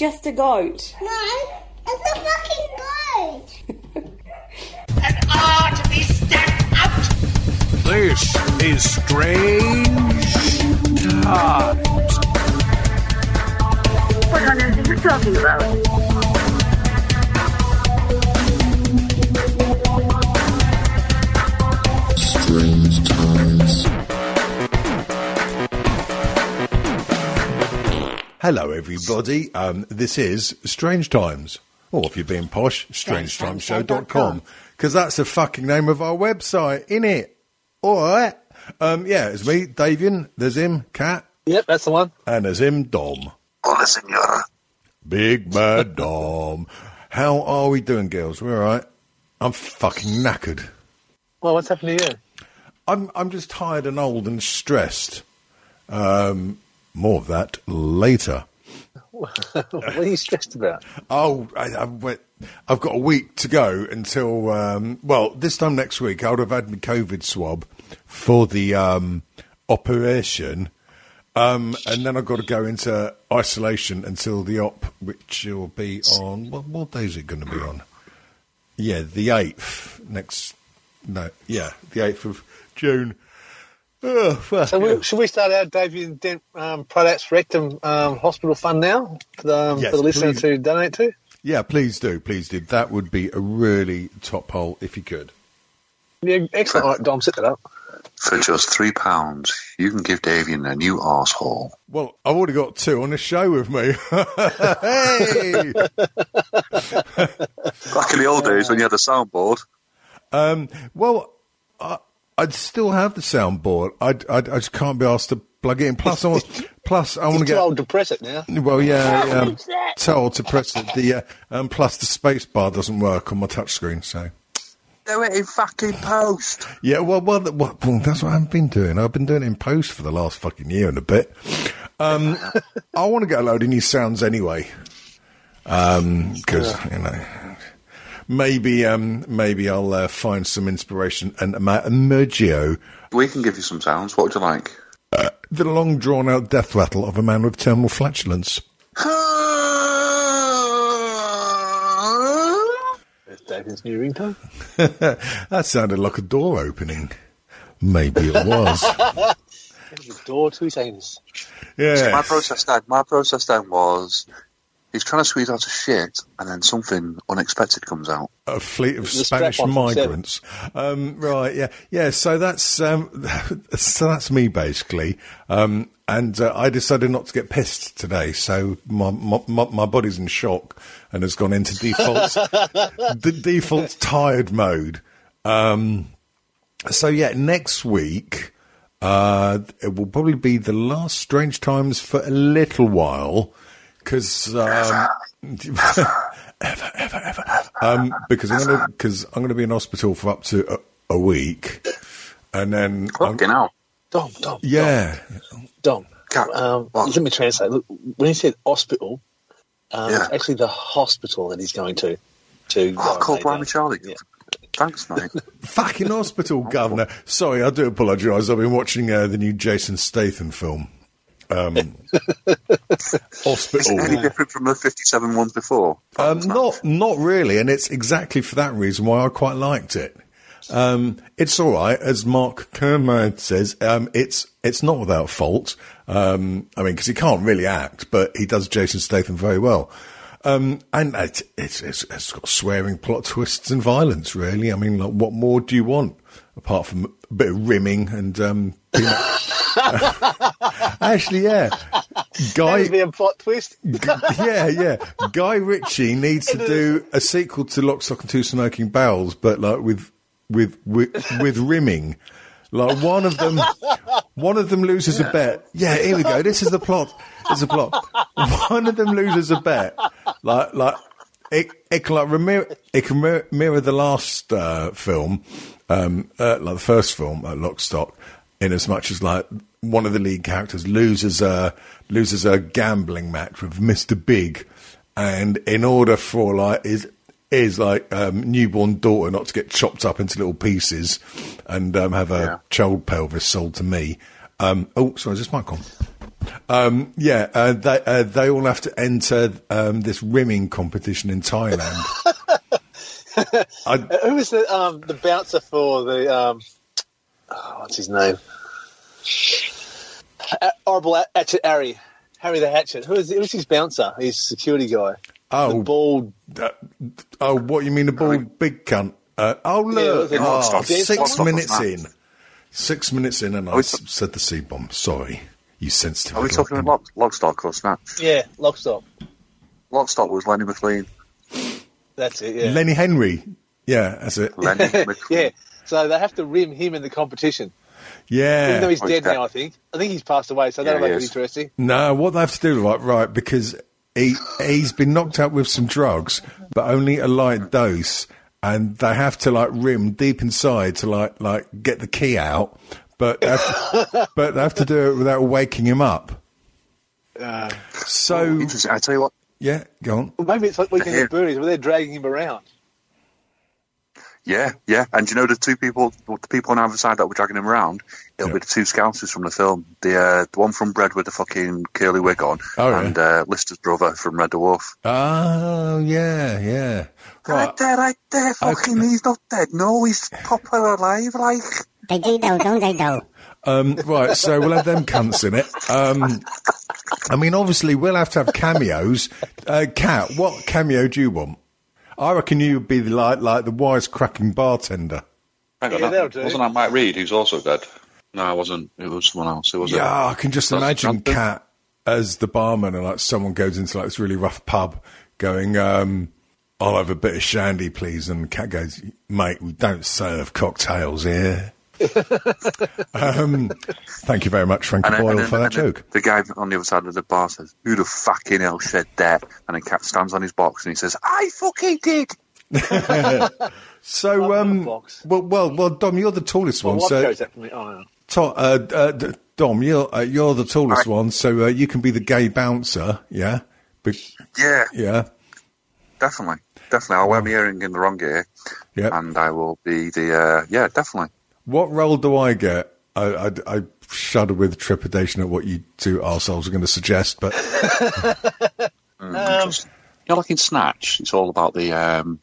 just a goat. No, it's a fucking goat. and are to be stamped out. This is Strange Times. What on earth are you talking about? Hello, everybody. Um, this is Strange Times. Or if you're being posh, strangetimeshow.com. Because that's the fucking name of our website, innit? All right. Um, yeah, it's me, Davian. There's him, Cat. Yep, that's the one. And there's him, Dom. Hola, senora. Big Bad Dom. How are we doing, girls? We're all right. I'm fucking knackered. Well, what's happened to you? I'm I'm just tired and old and stressed. Um, more of that later. what are you stressed about? Oh, I, I've got a week to go until um, well, this time next week I would have had my COVID swab for the um, operation, um, and then I've got to go into isolation until the op, which will be on what, what day is it going to be on? Yeah, the eighth next. No, yeah, the eighth of June. Oh, So we, should we start our David Dent um, Prolapse Rectum um, Hospital Fund now for the, um, Yes, for the listener please. to donate to? Yeah, please do, please do. That would be a really top hole if you could. Yeah, excellent. All right, Dom, set that up. For just three pounds, you can give Davian a new arsehole. Well, I've already got two on the show with me. hey! Back in the old days when you had a soundboard. Um, well, I, I'd still have the soundboard. I'd, I'd, I just can't be asked to plug it in. Plus, I want, plus I want to get. old to press it now. Well, yeah, yeah um, too old to press it. The uh, um, plus the space bar doesn't work on my touchscreen. So Do it in fucking post. yeah, well, well, well, well, that's what I've been doing. I've been doing it in post for the last fucking year and a bit. Um, I want to get a load of new sounds anyway, because you know. Maybe, um, maybe I'll uh, find some inspiration and ma- Mergio, We can give you some sounds. What would you like? the long drawn out death rattle of a man with terminal flatulence. There's David's new ringtone. that sounded like a door opening. Maybe it was. There's the door to his anus. My yeah. process then, my process then was he's trying to squeeze out a shit, and then something unexpected comes out. A fleet of The Spanish strap-on from Seven. migrants. Um, right, yeah. Yeah, so that's, um, so that's me basically. Um, and uh, I decided not to get pissed today, so my, my, my, my body's in shock and has gone into default, the default tired mode. Um, so yeah, next week, uh, it will probably be the last Strange Times for a little while, because um, ever, ever, ever, um, because I'm gonna because I'm gonna be in hospital for up to a, a week, and then I'm- Fucking hell. Dom, Dom, yeah, Dom. Cat, Um, let me translate. Look, when he said hospital, um, Yeah. it's actually the hospital that he's going to. To Oh, uh, call Blimey Charlie. Yeah. Thanks, mate. fucking hospital governor. Sorry, I do apologise. I've been watching uh, the new Jason Statham film. Um, Is it hospital. any different from the 57 ones before? Um, not, not really, and it's exactly for that reason why I quite liked it. Um, it's all right, as Mark Kermode says. Um, it's it's not without fault. Um, I mean, because he can't really act, but he does Jason Statham very well. Um, and it, it's, it's it's got swearing, plot twists, and violence. Really, I mean, like, what more do you want apart from a bit of rimming and um, actually, yeah, Guy. Be a plot twist. yeah, yeah. Guy Ritchie needs to do a sequel to Lock, Stock, and Two Smoking Barrels, but like with with with, with rimming. Like one of them, one of them loses a bet. Yeah, here we go. This is the plot. This is the plot. One of them loses a bet. Like like it, it can like mirror, it can mirror, mirror the last uh, film, um, uh, like the first film, uh, Lock, Stock, in as much as like one of the lead characters loses a loses a gambling match with Mister Big, and in order for like is is like um, newborn daughter not to get chopped up into little pieces and um, have a Yeah. child pelvis sold to me. Um, oh, sorry, is this mic on? Um, yeah, uh, they uh, they all have to enter um, this rimming competition in Thailand. I, Who was the um, the bouncer for the um, oh, what's his name? Uh, horrible Hatchet Harry, Harry the Hatchet. Who is who was his bouncer? His security guy. Oh. the bald. uh, oh, what you mean a bald big cunt? Uh, oh look, Yeah, oh, Lockstock. six minutes nice. in. Six minutes in, and I said the C bomb. Sorry, you sensitive. Are we talking about Lock, Lockstock or Snatch? Yeah, Lockstock. Lockstock was Lenny McLean. That's it. Yeah, Lenny Henry. Yeah, that's it. Lenny McLean. yeah. So they have to rim him in the competition. Yeah. Even though he's Oh, dead he's dead. now, I think. I think he's passed away, so Yeah, that'll he make it is. interesting. No, what they have to do, right, right, because he he's been knocked out with some drugs, but only a light dose, and they have to like rim deep inside to like like get the key out, but they have to, but they have to do it without waking him up. Uh, So Interesting. I tell you what, yeah, go on. well, maybe it's like Weekend Yeah. at Bernie's, where they're dragging him around. Yeah, yeah. And you know the two people, the people on either side that were dragging him around? It'll Yeah. be the two scousers from the film. The uh, the one from Bread with the fucking curly wig on, Oh, yeah. and uh, Lister's brother from Red Dwarf. Oh yeah, yeah. Right. there, right there. Fucking- he's not dead. No, he's proper alive. Like They do though, don't they though? Um, right, so we'll have them cunts in it. Um, I mean, obviously, we'll have to have cameos. Uh, Kat, what cameo do you want? I reckon you would be the, like like the wisecracking bartender. Hang Yeah, that'll do. wasn't that Mike Reid who's also dead? No, it wasn't. It was someone else. It was Yeah, I can just That's imagine Cat as the barman, and like someone goes into like this really rough pub, going, um, "I'll have a bit of shandy, please." And Cat goes, "Mate, we don't serve cocktails here." Um, thank you very much, Frankie And then- Boyle, and then- for that and joke. The guy on the other side of the bar says, "Who the fucking hell said that?" And then Cat stands on his box and he says, "I fucking did." So, um, well, well, well, Dom, you're the tallest Well, one. So, goes that for me? Oh. To, uh, uh, D- Dom, you're uh, you're the tallest Right. one, so uh, you can be the gay bouncer. Yeah, Be- Yeah, yeah, definitely, definitely. I'll wear my earring in the wrong ear, yeah. and I will be the uh, yeah, definitely. What role do I get? I, I, I shudder with trepidation at what you two ourselves are going to suggest, but Um, you're like in Snatch, it's all about the um,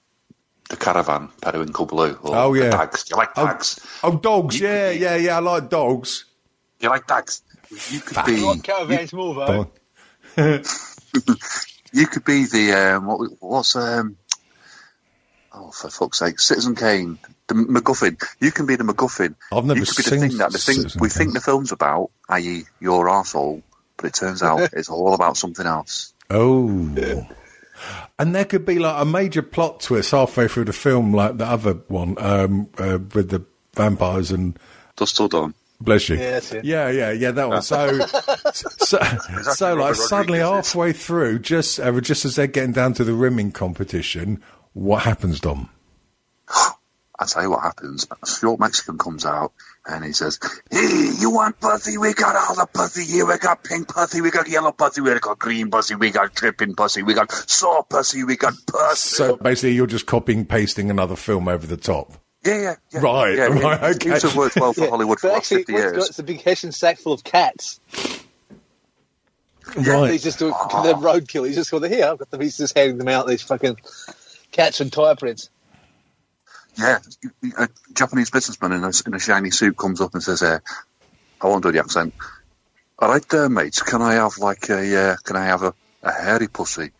the caravan, Periwinkle Blue. Or Oh, yeah. dags. Do you like oh, oh, dogs, You yeah, be- yeah, yeah. I like dogs. Do you like dags? You could be. What caravan's more, though? You could be the um, what, what's um. Oh, for fuck's sake, Citizen Kane, the MacGuffin. You can be the MacGuffin. I've never you could be seen the thing that the thing Citizen we Kane. think the film's about, i.e., your arsehole, but it turns out it's all about something else. Oh. And there could be like a major plot twist halfway through the film, like the other one um, uh, with the vampires and Dusk till dawn. bless you. Yeah. Yeah, yeah, yeah, that one. So, so, so like suddenly halfway through, just uh, just as they're getting down to the rimming competition, what happens, Dom? I tell you what happens. A short Mexican comes out and he says, "Hey, you want pussy? We got all the pussy here. We got pink pussy. We got yellow pussy. We got green pussy. We got dripping pussy. We got saw pussy. We got pussy." So basically, you're just copying pasting another film over the top. yeah, yeah, yeah. Right, yeah, right, It, okay. it have worked well for Yeah, Hollywood for but last actually, fifty what he's got years. is a big Hessian sack full of cats. Right. He's just doing the roadkill. He's just got here. I've got them. He's just handing them out. These fucking cats and tire prints. Yeah, a Japanese businessman in a, in a shiny suit comes up and says, uh, "I won't do the accent." All right, there, mates. Can I have like a uh, can I have a, a hairy pussy?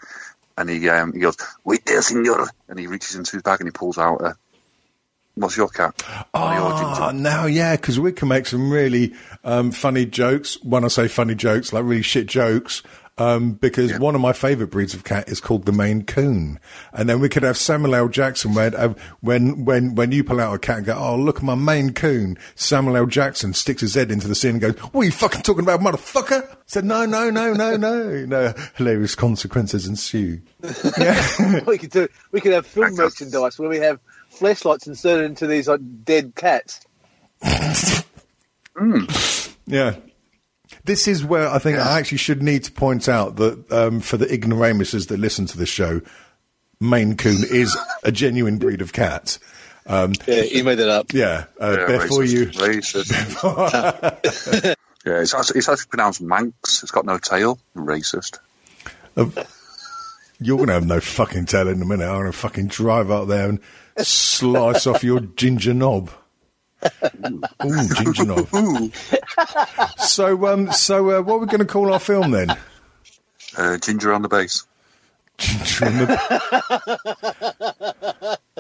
And he um, he goes, "Wait there, senor." And he reaches into his bag and he pulls out a. What's your cat? What are your Ah, now, yeah, because we can make some really um, funny jokes. When I say funny jokes, like really shit jokes, um, because Yeah. one of my favourite breeds of cat is called the Maine Coon, and then we could have Samuel L. Jackson where uh, when when when you pull out a cat and go, "Oh, look at my Maine Coon," Samuel L. Jackson sticks his head into the scene and goes, "What are you fucking talking about, motherfucker?" Said, "No, no, no, no, no, no." Hilarious consequences ensue. Yeah. we could do. We could have film merchandise where we have flashlights inserted into these like dead cats. Yeah. This is where I think I actually should need to point out that um, for the ignoramuses that listen to the show, Maine Coon is a genuine breed of cat. Um, Yeah, you made that up. yeah, uh, Yeah, therefore racist, you. racist. Yeah, it's actually, it's actually pronounced Manx. It's got no tail. Racist. You're going to have no fucking tail in a minute. I'm going to fucking drive up there and slice off your ginger knob. Ooh, ginger. So, um, so uh, what are we going to call our film then? Uh, ginger on the base. Ginger on the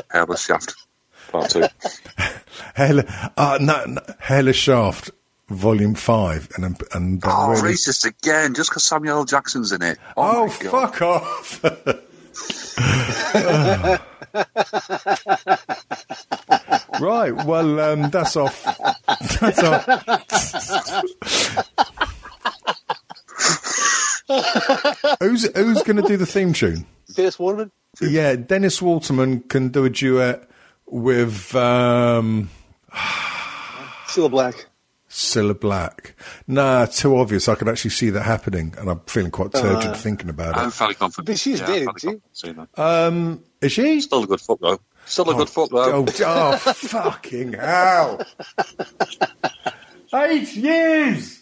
Hairless shaft. Part two. Hairless, uh, no, no, Hairless Shaft, Volume Five, and and, Oh, really- racist again, just because Samuel L. Jackson's in it. Oh, Oh, fuck off! Right, well, um, that's off. That's off. who's who's going to do the theme tune? Dennis Waterman? Yeah, Dennis Waterman can do a duet with um, Cilla Black. Cilla Black. Nah, too obvious. I could actually see that happening, and I'm feeling quite turgid thinking about I'm it. fairly confident. But she's yeah, dead, I'm isn't fairly confident seeing that. Um, is she? Still a good fuck though. Still a good fuck though. Oh, oh fucking hell! Eight years.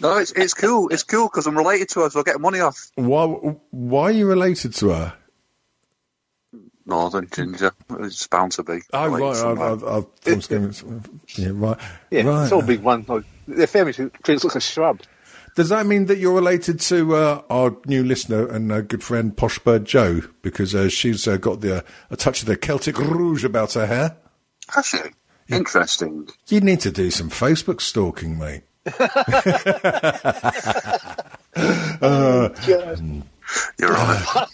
No, it's it's cool. It's cool because I'm related to her, so I get money off. Why? Why are you related to her? Northern ginger. It's bound to be. Oh right, I. I, I, I was going. Yeah, right. Yeah, right. it's all big one. Like, their family tree looks like a shrub. Does that mean that you're related to uh, our new listener and uh, good friend Posh Bird Joe because uh, she's uh, got the a touch of the Celtic rouge about her hair? Has Actually, interesting. You need to do some Facebook stalking, mate. You're right.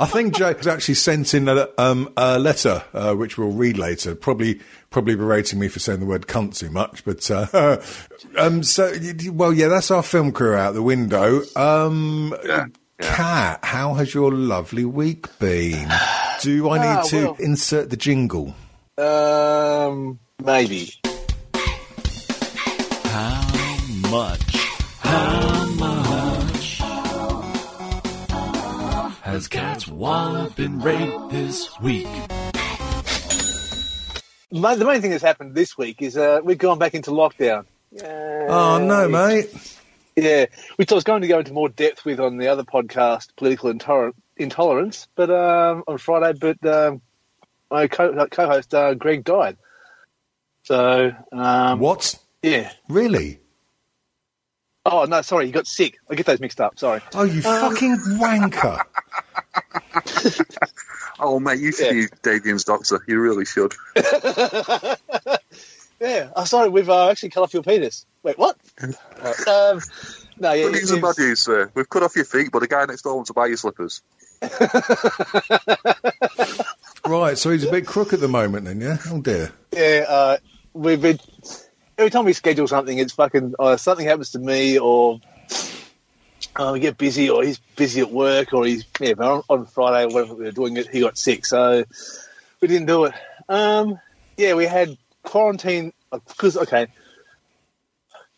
I think Joe's actually sent in a, um, a letter, uh, which we'll read later. Probably, probably berating me for saying the word "cunt" too much. But uh, um, so, y- y- well, yeah, that's our film crew out the window. Um, Yeah, yeah. Kat, how has your lovely week been? Do I need Ah, to well. insert the jingle? Um, maybe. How much? How has Cat's wallet been raped this week? Ma- The main thing that's happened this week is uh, we've gone back into lockdown. Oh no, mate. Yeah, which I was going to go into more depth with on the other podcast, Political Intoler- Intolerance, but um, on Friday. But um, my co- co-host uh, Greg died. So um, What? Yeah. Really? Oh no, sorry, he got sick. I get those mixed up. Sorry. Oh, you fucking wanker! Oh, mate, you should Yeah. use Davian's doctor. You really should. Yeah. Oh, sorry, we've uh, actually cut off your penis. Wait, what? Um, no, yeah. Good news and bad news, sir. We've cut off your feet, but the guy next door wants to buy your slippers. Right, so he's a bit crook at the moment, then, yeah. Oh dear. Yeah, uh, we've been every time we schedule something, it's fucking uh, something happens to me, or uh, we get busy, or he's busy at work, or he's yeah. But on, on Friday, whatever we were doing it, he got sick, so we didn't do it. Um, yeah, we had quarantine because okay.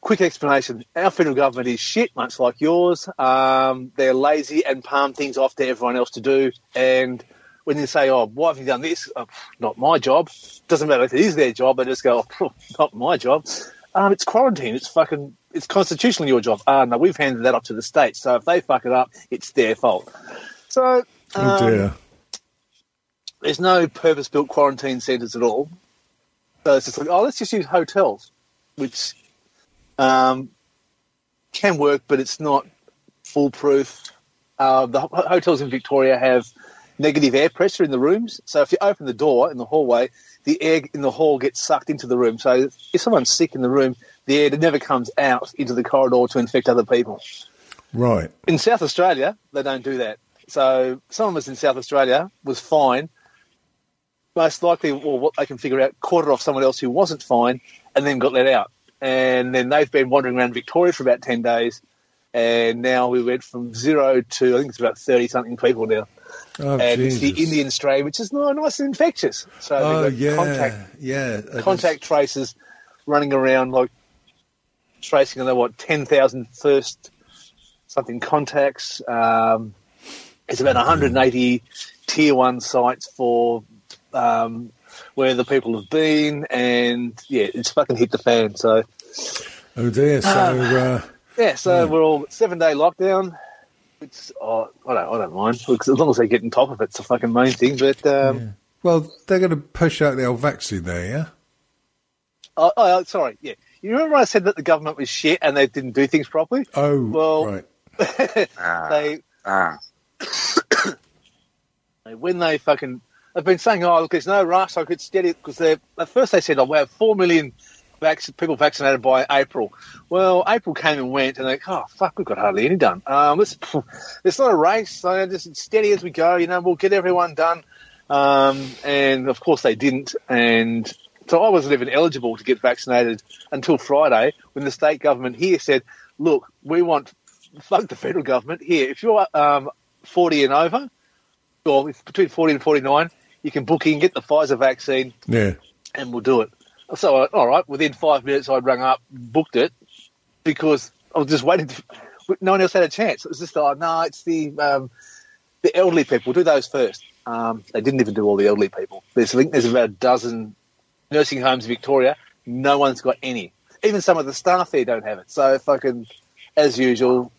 Quick explanation: Our federal government is shit, much like yours. Um, they're lazy and palm things off to everyone else to do, and when they say, "Oh, why have you done this?" Oh, not my job. Doesn't matter if it is their job. They just go, oh, "Not my job." Um, it's quarantine. It's fucking. It's constitutionally your job. Ah, no, we've handed that up to the states. So if they fuck it up, it's their fault. So Oh um, dear. there's no purpose-built quarantine centres at all. So it's just like, oh, let's just use hotels, which um, can work, but it's not foolproof. Uh, the ho- hotels in Victoria have negative air pressure in the rooms, so if you open the door in the hallway, the air in the hall gets sucked into the room. So if someone's sick in the room, the air never comes out into the corridor to infect other people Right. in South Australia, they don't do that. So some of us in South Australia was fine. Most likely, or what they can figure out, quartered off someone else who wasn't fine, and then got let out. And then they've been wandering around Victoria for about ten days, and now we went from zero to I think it's about thirty something people now. Oh and Jesus. it's the Indian strain, which is nice and infectious. So Oh got yeah, contact yeah. Contact traces running around like tracing another what ten thousand first something contacts. Um, it's about 180 tier one sites for um, where the people have been, and yeah, it's fucking hit the fan. So Oh dear. So uh, Yeah, so we're all seven day lockdown. It's oh, I don't I don't mind as long as they get on top of it, it's the fucking main thing. But um, well, they're going to push out the old vaccine there, yeah. oh, oh, sorry, yeah. You remember I said that the government was shit and they didn't do things properly? Oh, Well- right. Ah, They ah. when they fucking they've been saying, oh look, there's no rush, I could steady it because they at first they said, oh, we have four million vac- people vaccinated by April. Well, April came and went, and they, oh fuck, we've got hardly any done. Um, it's, it's not a race, so just steady as we go. You know, we'll get everyone done. Um, and of course they didn't, and so I wasn't even eligible to get vaccinated until Friday when the state government here said, look, we want fuck the federal government here. If you're um, 40 and over, or if between 40 and 49, you can book in, get the Pfizer vaccine, Yeah. and we'll do it. So, uh, all right, within five minutes, I'd rung up, booked it, because I was just waiting. To, no one else had a chance. It was just, oh, no, it's the um, the elderly people. Do those first. Um, they didn't even do all the elderly people. There's, I think there's about a dozen nursing homes in Victoria. No one's got any. Even some of the staff there don't have it. So, fucking, as usual,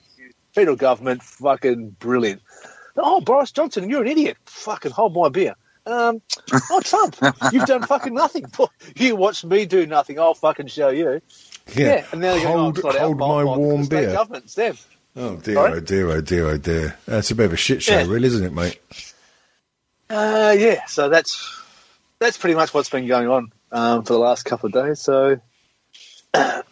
federal government, fucking brilliant. Oh, Boris Johnson, you're an idiot. Fucking hold my beer. Um, oh, Trump, you've done fucking nothing. You watch me do nothing. I'll fucking show you. Yeah, and now going, hold oh, not our hold my warm beer. Government, it's them. Oh dear, Sorry? oh dear, oh dear, oh dear. That's a bit of a shit show, Yeah. really, isn't it, mate? Uh, yeah, so that's that's pretty much what's been going on um, for the last couple of days. So, oh,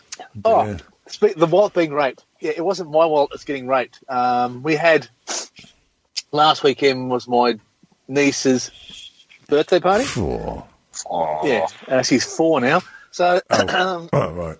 Dear. spe- the wallet being raped. Yeah, it wasn't my wallet that's getting raped. Um, we had last weekend was my niece's birthday party. Oh. Yeah, uh, she's four now. So, um, Oh, right.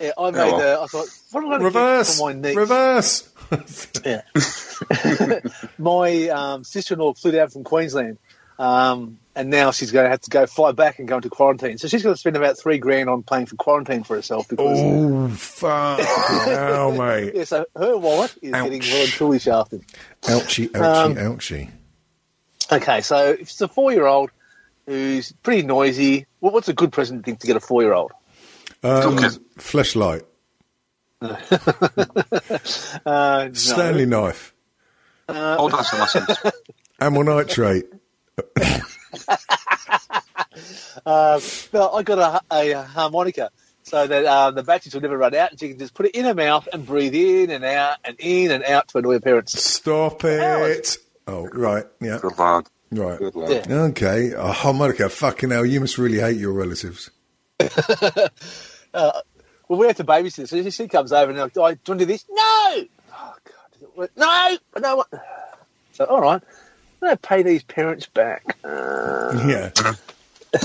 yeah, I made. well. Uh, I thought, what am I going to Reverse. for my niece? Reverse. Yeah. my um, sister-in-law flew down from Queensland, um, and now she's going to have to go fly back and go into quarantine. So she's going to spend about three grand on paying for quarantine for herself because oh, fuck. Ow, mate. yeah, so her wallet is Ouch. getting well and truly shafted. Ouchie, ouchie, Um, ouchie. Okay, so if it's a four-year-old who's pretty noisy, well, what's a good present thing to get a four-year-old? Um, okay. fleshlight. Uh, no. Stanley knife. Hold on some lessons. Amyl nitrate. Uh, well, I got a, a harmonica so that uh, the batteries will never run out, and she can just put it in her mouth and breathe in and out and in and out to annoy her parents. Stop it. Oh, right. Yeah. Good lad. Right. Good lad. Yeah. Okay. A harmonica. Fucking hell. You must really hate your relatives. Well, we have to babysit. So she comes over and like, "Oh, do you want to do this? No. Oh God. No. I don't want. So all right. I'm going to pay these parents back. Uh, Yeah.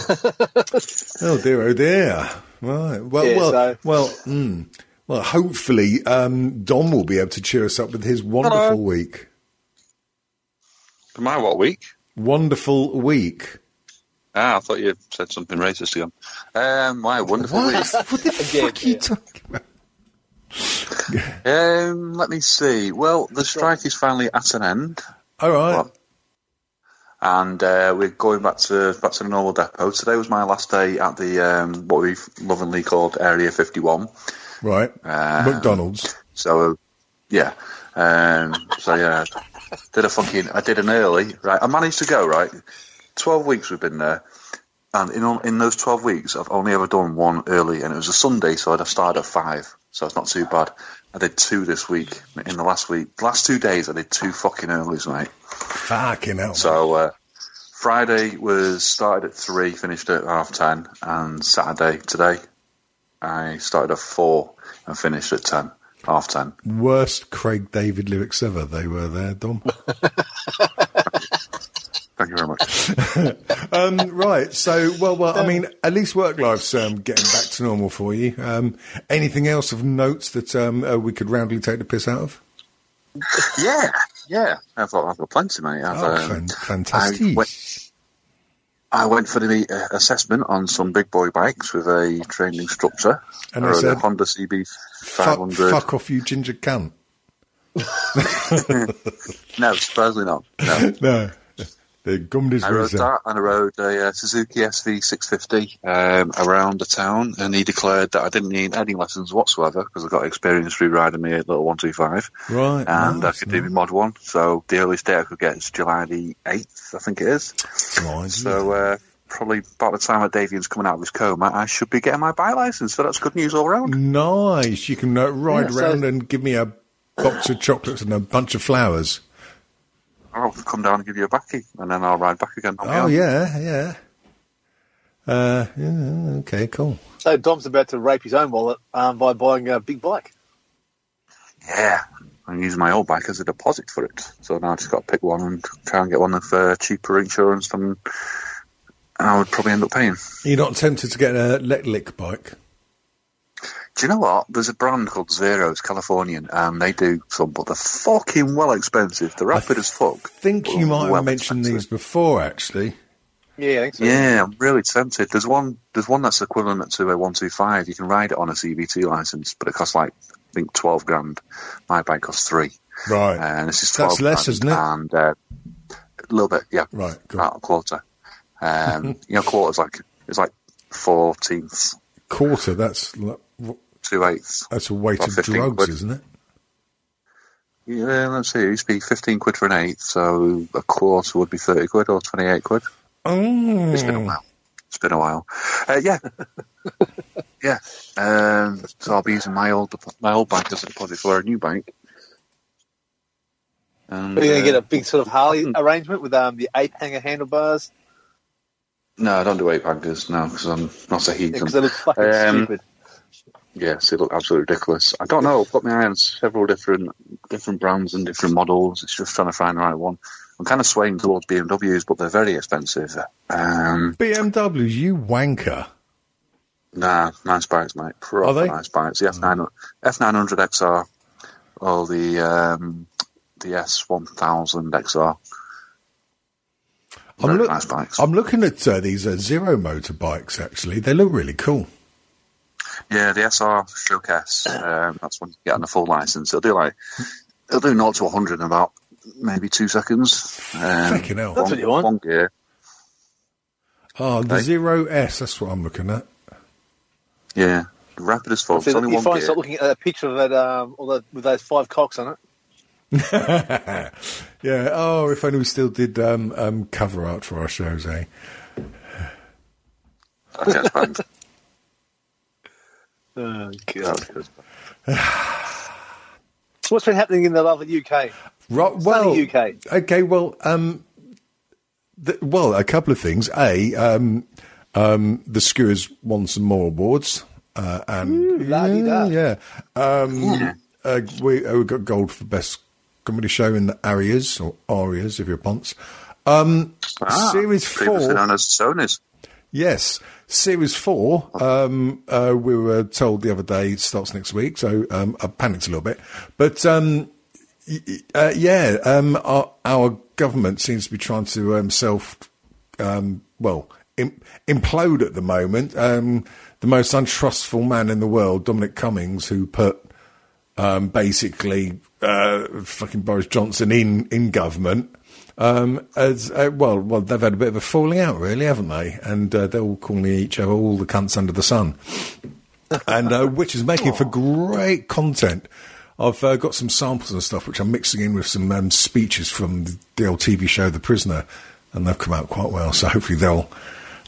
oh dear, oh dear. Right. Well, Yeah, well, so- well, mm, well. Hopefully, um, Dom will be able to cheer us up with his wonderful Hello. week. My what week? Wonderful week. Ah, I thought you said something racist again. Um, my wonderful week. What the Again, fuck are you yeah. talking about? Um, let me see. Well, the strike is finally at an end, All right. Well, and uh, we're going back to back to the normal depot. Today was my last day at the um, what we've lovingly called Area 51. Right. Uh, McDonald's. So, yeah. Um, so yeah, did a fucking. I did an early. Right, I managed to go. Right, twelve weeks we've been there, and in all, in those twelve weeks, I've only ever done one early, and it was a Sunday, so I'd have started at five. So it's not too bad. I did two this week. In the last week, the last two days, I did two fucking earlys, mate. Fucking hell. So uh, Friday was started at three, finished at half ten, and Saturday today, I started at four and finished at ten, half ten. Worst Craig David lyrics ever. They were there, Dom. Thank you very much. um, right. So, well, well. I mean, at least work life's um, getting back to normal for you. Um, anything else of notes that um, uh, we could roundly take the piss out of? Yeah, yeah. I've got, I've got plenty, mate. I've, Oh, um, fantastic. I went, I went for the uh, assessment on some big boy bikes with a trained instructor. And I said, a Honda CB Fuck, 500. fuck off, you ginger cunt. No, surprisingly not. No. No. The Gumdi's I rode Racing. that, and I rode a uh, Suzuki SV650 um, around the town, and he declared that I didn't need any lessons whatsoever because I got experience through riding my little 125, Right. and nice, I could do my mod one. So the earliest day I could get is July the 8th, I think it is. nice. So uh, probably by the time that Davian's coming out of his coma, I should be getting my bike license. So that's good news all round. Nice. You can uh, ride Yeah, so- around and give me a box of chocolates and a bunch of flowers. I'll come down and give you a backy, and then I'll ride back again. Oh yeah, yeah. Uh, yeah. Okay, cool. So Dom's about to rape his own wallet um, by buying a big bike. Yeah. I'm using my old bike as a deposit for it. So now I've just got to pick one and try and get one of uh, cheaper insurance than I would probably end up paying. You're not tempted to get a Letlick bike? Do you know what? There's a brand called Zero's Californian, and they do some, but they're fucking well expensive. They're rapid as fuck. I think you but might have well mentioned expensive. these before, actually. Yeah, I think so. Yeah, I'm really tempted. There's one. There's one that's equivalent to a one two five. You can ride it on a CBT license, but it costs like I think twelve grand. My bike costs three, Right. and this is That's twelve. less, grand, isn't it? And uh, a little bit, yeah. Right, cool. About a quarter. Um, you know, quarters like it's like fourteenths, Quarter. That's like, two eighths. that's a weight of drugs, quid. isn't it? Yeah, let's see. It used to be fifteen quid for an eighth, so a quarter would be thirty quid or twenty eight quid. Oh, It's been a while. It's been a while. Uh, yeah, yeah. Um, so I'll be using my old my old bank as a deposit for a new bank. And, Are you going uh, to get a big sort of Harley arrangement with um, the ape hanger handlebars? No, I don't do eight bankers. No, because I'm not a heathen. Because they look fucking Um, stupid. Yes, they look absolutely ridiculous. I don't know. I've got my eye on several different different brands and different models. It's just trying to find the right one. I'm kind of swaying towards BMWs, but they're very expensive. Um, BMWs, you wanker. nah, nice bikes, mate. Are Proper they? nice bikes. The F900, F900 XR or the um, the S1000 XR. I'm, look- nice. I'm looking at uh, these uh, zero motor bikes. Actually, they look really cool. Yeah, the SR Showcase. Um, that's when you get on the full license. It'll do like it'll do 0 to 100 in about maybe two seconds. Um, Fucking hell. That's what you want. One gear. Oh, the Hey. Zero S. That's what I'm looking at. Yeah, rapid as fuck. So It's only you one finally gear. start looking at a picture of that, um, all that with those five cocks on it. Yeah. Oh, if only we still did um, um, cover art for our shows, eh? Okay, that's fine. Oh, That. So what's been happening in the lovely UK? Right, well, Sunny UK. Okay, well, um, th- well, a couple of things. A, um, um, the Skewers won some more awards, uh, and la-di-da. yeah, yeah. Um, Uh, we, uh, we got gold for best comedy show in the Arias or Arias, if you're Ponce. Um, Ah, series previously four. known as Sony's. Yes, series four. Um, uh, we were told the other day it starts next week, so um, I panicked a little bit. But um, uh, yeah, um, our, our government seems to be trying to um, self, um, well, im- implode at the moment. Um, the most untrustful man in the world, Dominic Cummings, who put um, basically uh, fucking Boris Johnson in in government. Um, as uh, well, well, they've had a bit of a falling out, really, haven't they? And uh, they're all calling each other all the cunts under the sun, and uh, which is making for great content. I've uh, got some samples and stuff which I'm mixing in with some um, speeches from the, old TV show The Prisoner, and they've come out quite well. So hopefully they'll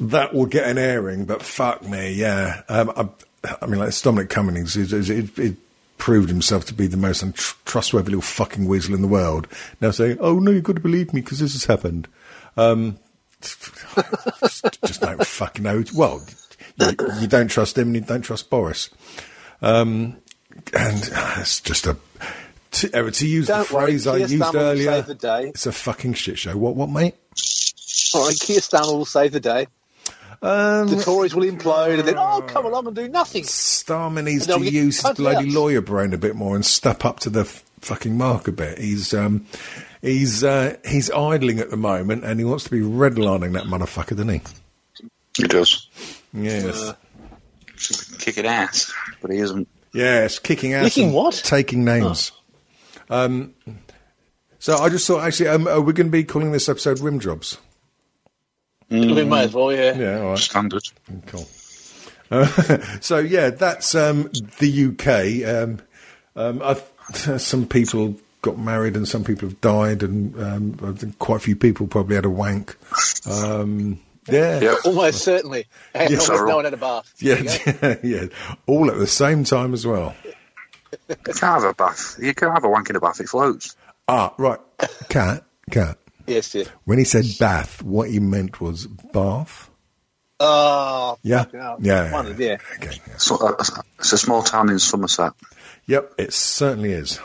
that will get an airing. But fuck me, yeah. Um, I, I mean, like it's Dominic Cummings, it, it, it proved himself to be the most untrustworthy little fucking weasel in the world. Now saying, "Oh no, you've got to believe me because this has happened." Um, just, just don't fucking know. Well, you, you don't trust him, and you don't trust Boris. Um, and uh, it's just a. To, uh, to use Don't the worry, phrase I used earlier, save the day. it's a fucking shit show. What, what, mate? All right, Keir Starmer will save the day. Um, The Tories will implode, and then oh, come along and do nothing. Starmer needs to use his bloody out. lawyer brain a bit more and step up to the f- fucking mark a bit. He's um, he's uh, he's idling at the moment, and he wants to be redlining that motherfucker, doesn't he? He does. Yes, Kicking ass, but he isn't. yes, kicking ass, Licking and what? Taking names. Um, So I just thought, actually, um, are we going to be calling this episode Rim Jobs? We may as well, yeah. Yeah, all right. Standard. Cool. Uh, so yeah, that's um, the UK. Um, um, I've, some people got married and some people have died, and um, I think quite a few people probably had a wank. Um, yeah, Yeah. Almost certainly. And almost no one had a bath. yeah, yeah, all at the same time as well. You can't have a bath. You can't have a wank in a bath. It floats. Ah, right, cat, cat. Yes, yeah. When he said bath, what he meant was bath. Oh, Yeah, fucking yeah, Wondered, yeah. Okay, yeah. So, uh, it's a small town in Somerset. Yep, it certainly is.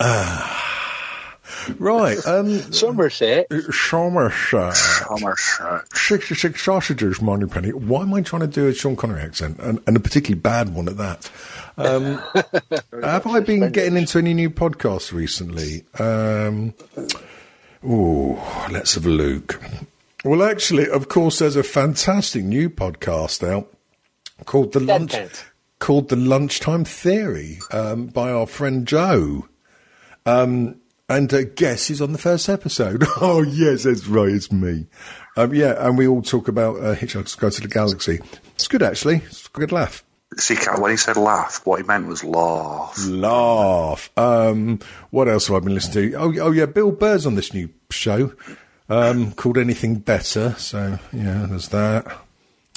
Ah, right, um, Somerset. Somerset. Somerset. 66 sausages, Moneypenny. Why am I trying to do a Sean Connery accent? And, and a particularly bad one at that. Um, have I been getting into any new podcasts recently? Um, oh, let's have a look. Well, actually, of course, there's a fantastic new podcast out called the lunch Pants. called the Lunchtime Theory um, by our friend Joe. Um, and uh, guess who's on the first episode? Oh, yes, that's right, it's me. Um, yeah, and we all talk about uh, Hitchhiker's Guide to the Galaxy. It's good, actually. It's a good laugh. See, Kat, when he said laugh, what he meant was laugh. Laugh. Um, what else have I been listening to? Oh, oh yeah, Bill Burr's on this new show um, called Anything Better. So, yeah, there's that.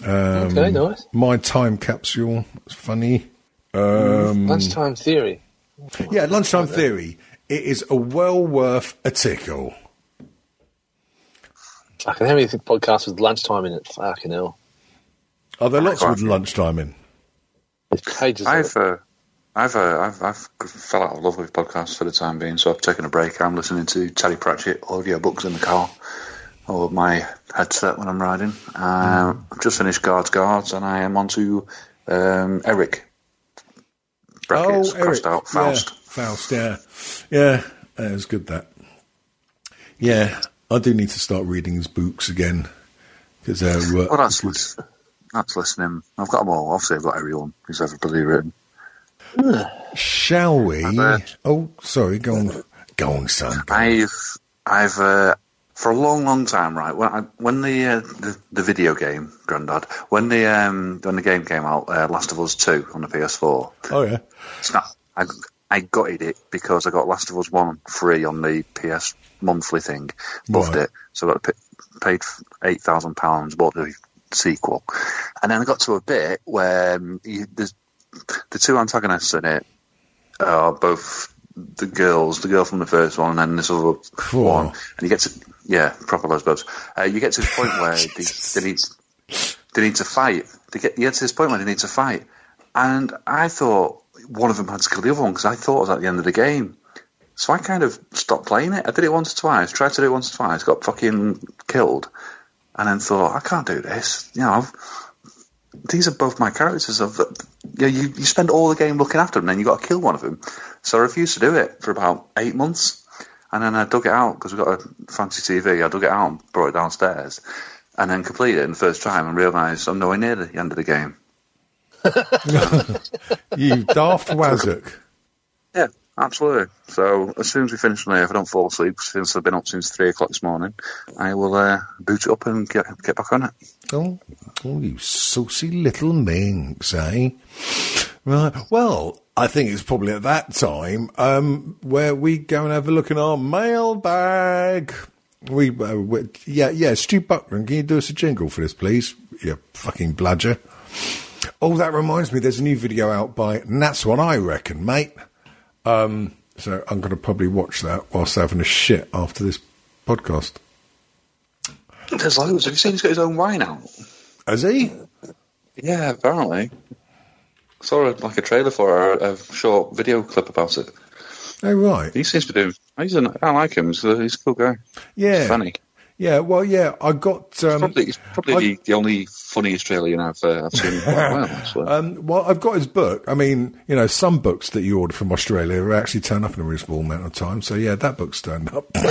Um, Okay, nice. My Time Capsule. It's funny. Um, Lunchtime theory. Yeah, Lunchtime Theory. It is a well worth a tickle. Fucking how many podcasts with lunchtime in it? Fucking hell. Are there lots with lunchtime in? There's pages I've, uh, I've, uh, I've, I've fell out of love with podcasts for the time being, so I've taken a break. I'm listening to Terry Pratchett audio books in the car or my headset when I'm riding. Um, I've just finished Guards Guards, and I am on to um, Eric. Brackets, crossed out, Faust. Oh, Yeah, Faust, yeah. Yeah, it was good, that. Yeah, I do need to start reading his books again. Because uh, Well, that's, that's listening. I've got them all. Obviously, I've got everyone who's ever bloody written. Shall we? uh, Oh, sorry, go on. Go on, son. I've, I've, uh, for a long, long time, right? When I, when the, uh, the the video game, Grandad, when the um, when the game came out, uh, Last of Us Two on the PS4, Oh, yeah. it's not, I I gutted it because I got Last of Us One free on the PS monthly thing, loved Right. it, so I got pa- paid eight thousand pounds, bought the sequel, and then I got to a bit where um, you, the two antagonists in it are both the girls, the girl from the first one, and then this other Cool. one, and you get to yeah, proper lesbos. Uh, you get to the point where they, they need they need to fight. They get you get to this point where they need to fight, and I thought one of them had to kill the other one because I thought it was at the end of the game. So I kind of stopped playing it. I did it once or twice, tried to do it once or twice, got fucking killed, and then thought I can't do this. You know, I've, these are both my characters. Of you, know, you you spend all the game looking after them, then you got to kill one of them. So I refused to do it for about eight months, and then I dug it out because we got a fancy TV. I dug it out and brought it downstairs, and then completed it in the first time and realised I'm nowhere near the end of the game. You daft wazzock. Yeah, absolutely. So as soon as we finish on here, if I don't fall asleep, since I've been up since three o'clock this morning, I will uh, boot it up and get get back on it. Oh, oh, you saucy little minx, eh? Right. Well, I think it's probably at that time um, where we go and have a look in our mailbag. We, uh, we yeah, yeah. Stu Buckman, can you do us a jingle for this, please? You fucking bludger. Oh, that reminds me. There's a new video out by, and that's what I reckon, mate. Um, so I'm going to probably watch that whilst having a shit after this podcast. There's loads. Have you seen he's got his own wine out? Has he? Yeah, apparently. Saw a, like a trailer for a, a short video clip about it. Oh, right. He seems to be doing. He's an, I like him. He's a, he's a cool guy. Yeah. He's funny. Yeah, well, yeah, I got. Um, Probably, he's probably I- the, the only funny Australian I've, uh, I've seen in quite a while. Actually. Um, well, I've got his book. I mean, you know, some books that you order from Australia actually turn up in a reasonable amount of time. So, yeah, that book's turned up. oh,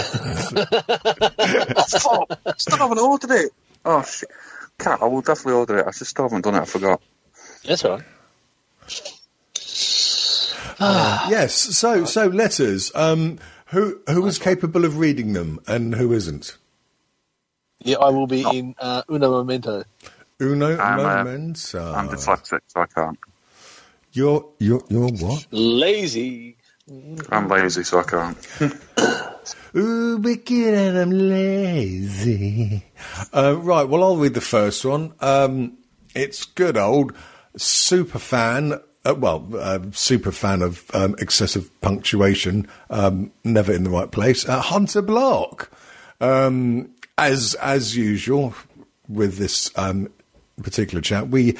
fuck! Still haven't ordered it. Oh shit! Cat, I will definitely order it. I just still haven't done it. I forgot. That's all right. yes. So, so letters. Um, Who who is capable of reading them and who isn't? Yeah, I will be in uh, Uno Momento. Uno I'm, uh, momento. I'm dyslexic, so I can't. You're you're you're what? Lazy. I'm lazy, so I can't. Ooh, wicked and I'm lazy. Uh, right, well, I'll read the first one. Um, it's good old super fan. Uh, well, uh, super fan of um, excessive punctuation, um, never in the right place. Uh, Hunter Block, um, as as usual with this um, particular chat, we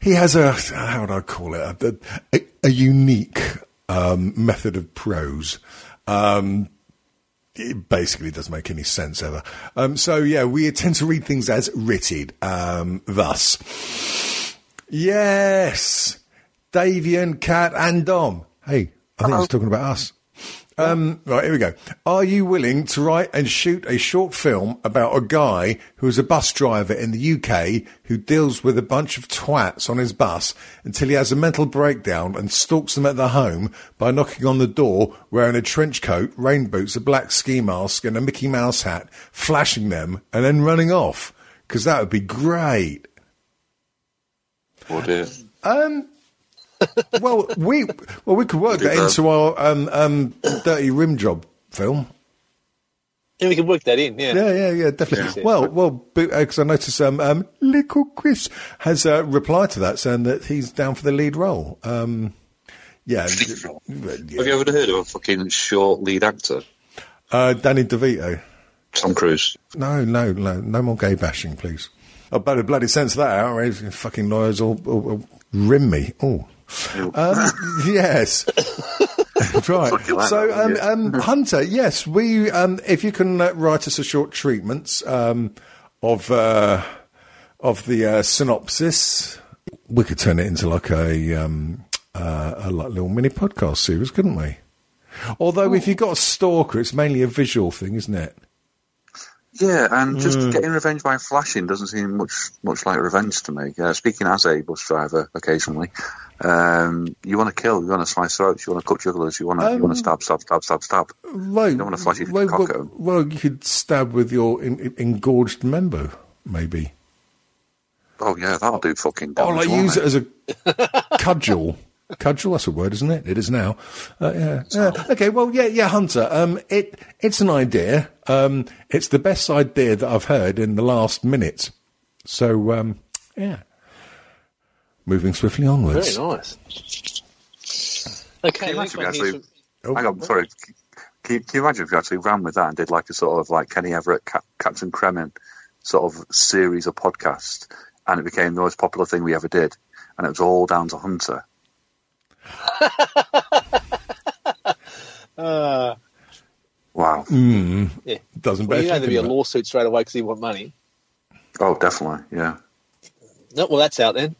he has a how would I call it a, a, a unique um, method of prose. Um, it basically doesn't make any sense ever. Um, so yeah, we tend to read things as writted. Um, thus, yes, Davian, Cat, and Dom. Hey, I think he's talking about us. Um, right, here we go. Are you willing to write and shoot a short film about a guy who is a bus driver in the UK who deals with a bunch of twats on his bus until he has a mental breakdown and stalks them at their home by knocking on the door wearing a trench coat, rain boots, a black ski mask, and a Mickey Mouse hat, flashing them and then running off? Because that would be great. Oh dear. Well, we well we could work Do that that. into our um, um, dirty rim job film. Yeah, we can work that in. Yeah. Yeah, yeah, yeah, definitely. Well, well, because I noticed um, um, little Chris has uh, replied to that saying that he's down for the lead role. Um, yeah, Have you ever heard of a fucking short lead actor? uh, Danny DeVito. Tom Cruise. No, no, no, no more gay bashing, please. I better bloody sense that out. or else Fucking lawyers all, all, all rim me. Oh, um, yes. right. So, um, um, Hunter, yes, we. Um, if you can uh, write us a short treatment um, of uh, of the uh, synopsis, we could turn it into like a um, uh, a like little mini podcast series, couldn't we? Although, if you've got a stalker, it's mainly a visual thing, isn't it? Yeah, and just Mm. getting revenge by flashing doesn't seem much much like revenge to me. Uh, speaking as a bus driver, occasionally, um, you want to kill, you want to slice throats, you want to cut jugglers, you want to you want to stab, stab, stab, stab, stab. Right. don't wanna flash your well, cock well, at 'em. well, you could stab with your in, in- engorged member, maybe. Oh yeah, that'll do fucking Or damage. like won't use it as a cudgel. Cudgel, that's a word, isn't it? It is now. Uh, yeah. yeah. Okay. Well, yeah, yeah, Hunter. Um, it it's an idea. Um, it's the best idea that I've heard in the last minute. So, um, yeah. Moving swiftly onwards. Very nice. Okay, Can you next imagine if one you here's actually- Hang on, sorry. Can you, can you imagine if you actually ran with that and did like a sort of like Kenny Everett, Cap- Captain Kremmen sort of series of podcasts, and it became the most popular thing we ever did, and it was all down to Hunter. Uh, Wow. yeah. Doesn't Well, you know there'd be a lawsuit straight away because he want money. Oh, definitely. Yeah. No, well, that's out then.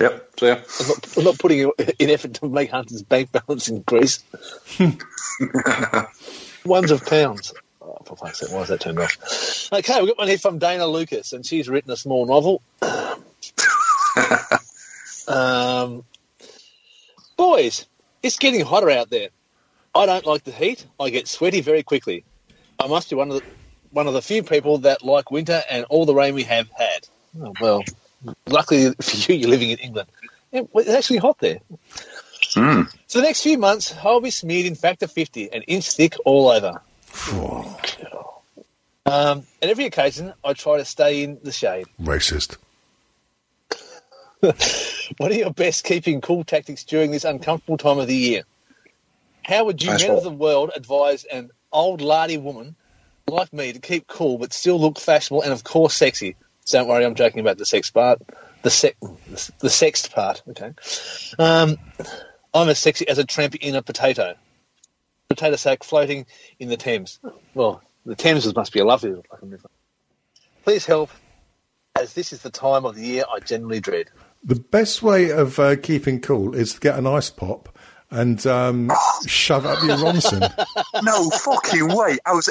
Yep. So yeah. I'm not, I'm not putting in effort to make Hunter's bank balance increase. Ones of pounds. Oh, for fuck's sake, why is that turned off? Okay, we've got one here from Dana Lucas, and she's written a small novel. um, boys, it's getting hotter out there. I don't like the heat. I get sweaty very quickly. I must be one of the one of the few people that like winter and all the rain we have had. Oh, well, luckily for you, you're living in England. It's actually hot there. Mm. So the next few months, I'll be smeared in factor 50, an inch thick all over. Um, at every occasion, I try to stay in the shade. Racist. What are your best keeping cool tactics during this uncomfortable time of the year? How would you That's men what- of the world advise an old lardy woman like me to keep cool but still look fashionable and of course sexy? Don't worry, I'm joking about the sex part. The sex, the sexed part. Okay. Um, I'm as sexy as a tramp in a potato. Potato sack floating in the Thames. Well, the Thames must be a lovely little fucking river. Please help, as this is the time of the year I generally dread. The best way of uh, keeping cool is to get an ice pop and um, shove it up your Ronson. No fucking way. I was,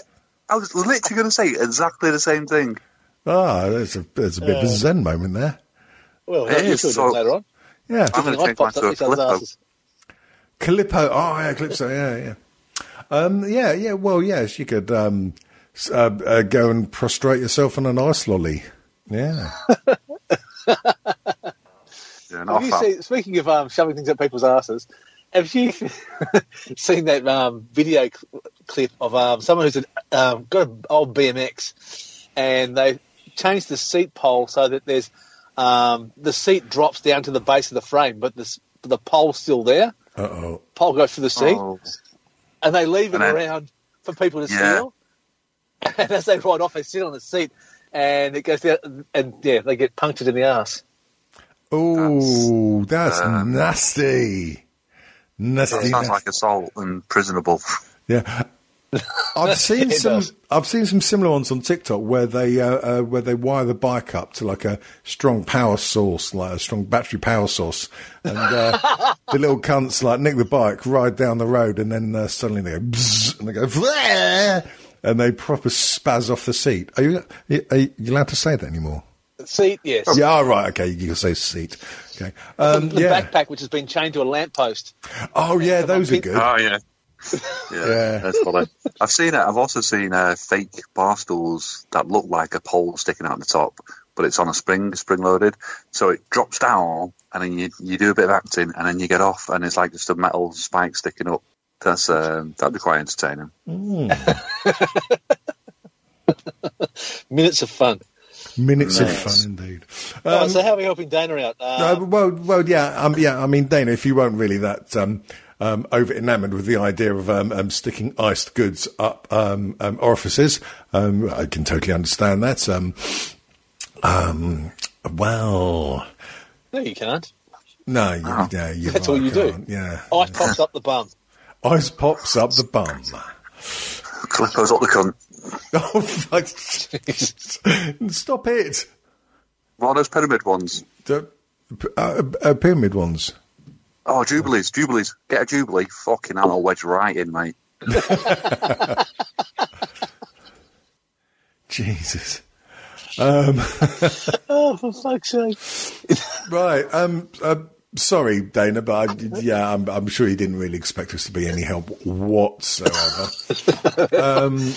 I was literally going to say exactly the same thing. Ah, there's a there's a bit of a zen moment there. Well, It you is so- later on. Yeah, I'm going to I change mine popped to up a each other's Calippo. asses. Calippo. Oh yeah, Calypso. Yeah, yeah. Um, yeah, yeah. Well, yes, you could um, uh, uh, go and prostrate yourself on an ice lolly. Yeah. Yeah, Have you seen, speaking of um, shoving things up people's asses, have you seen that um, video cl- clip of um, someone who's um, got an old BMX and they changed the seat pole so that there's um, the seat drops down to the base of the frame, but the, the pole's still there. Uh oh. Pole goes through the seat, Oh, and they leave it And then- around for people to Yeah. steal. And as they ride off, they sit on the seat, and it goes down, and yeah, they get punctured in the ass. Oh, that's uh, nasty. Nasty. that sounds nasty. like assault and prisonable. Yeah. I've seen some. does. I've seen some similar ones on TikTok where they uh, uh, where they wire the bike up to like a strong power source, like a strong battery power source, and uh, the little cunts like nick the bike, ride down the road, and then uh, suddenly they go bzzz, and they go "Flare," and they proper spaz off the seat. Are you are you allowed to say that anymore? Seat, yes. Yeah, right. okay, you can say seat. Okay, um, the yeah. backpack, which has been chained to a lamppost. Oh yeah, those are good. Oh yeah. Yeah, Yeah. that's funny. I've seen it. I've also seen uh, fake bar stools that look like a pole sticking out the top, but it's on a spring, spring loaded. So it drops down, and then you you do a bit of acting, and then you get off, and it's like just a metal spike sticking up. That's um, that'd be quite entertaining. Minutes of fun. Minutes of fun indeed. Oh, Um, so how are we helping Dana out? Uh, No, well, well, yeah, um, yeah. I mean, Dana, if you weren't really that um, over enamoured with the idea of um, um, sticking iced goods up um, um, orifices, um, I can totally understand that. Um, um, well, no, you can't. no, you, yeah, you That's all you do. can't, Yeah, Ice pops up the bum. ice pops up the bum. Clippers up the cunt. Oh, fuck. stop it! What are those pyramid ones? The, uh, uh, pyramid ones. Oh, jubilees, jubilees. Get a jubilee. Fucking hell, I'll wedge right in, mate. Jesus. Um, Oh, for fuck's sake. Right. Um. Uh, sorry, Dana, but I, yeah, I'm, I'm sure you didn't really expect us to be any help whatsoever. um,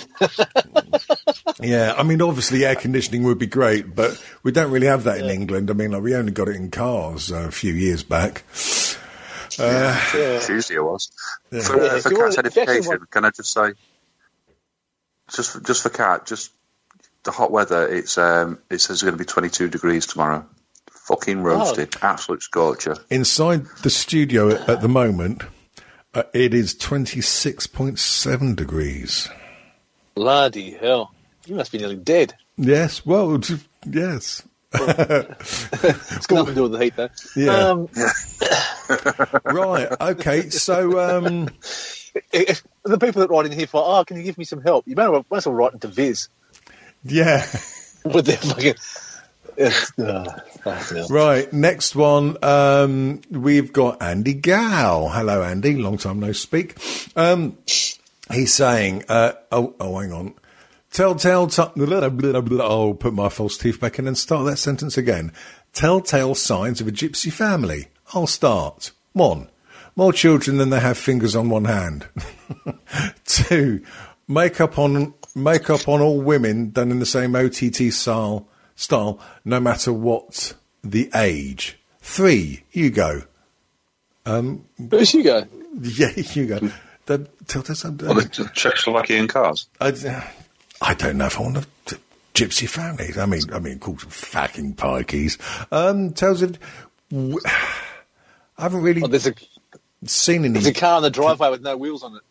yeah. I mean, obviously, air conditioning would be great, but we don't really have that in England. I mean, like, we only got it in cars uh, a few years back. Tuesday it was. For, Yeah, uh, for Cat's want- if you actually edification, want- can I just say, just for, just for Cat, just the hot weather. It's um, it says it's going to be 22 degrees tomorrow. Fucking roasted, absolute scorcher. Inside the studio at, at the moment, uh, it is 26.7 degrees. Bloody hell. You must be nearly dead. Yes. Well, yes. It's got nothing to do with the heat, though. Yeah. Um, Right. Okay. So, um, if the people that write in here for, oh, can you give me some help? You might as well, might as well write into Viz yeah. with their fucking. Uh. Right, next one. Um, we've got Andy Gow. Hello, Andy. Long time no speak. Um, he's saying, uh, oh, oh, hang on. Telltale, t- blah, blah, blah, oh, put my false teeth back in and start that sentence again. Telltale signs of a gypsy family. I'll start. One, more children than they have fingers on one hand. Two, makeup on makeup on all women done in the same OTT style, style, no matter what the age. Three, you go. Where's you go? Yeah, you go. The, tell us something. Well, the Czechoslovakian cars. I, I don't know if I want to. Gypsy families. I mean, I mean, called some fucking pikeys. Um, tells it. w- I haven't really Oh, there's a seen any. there's a car in the driveway with no wheels on it.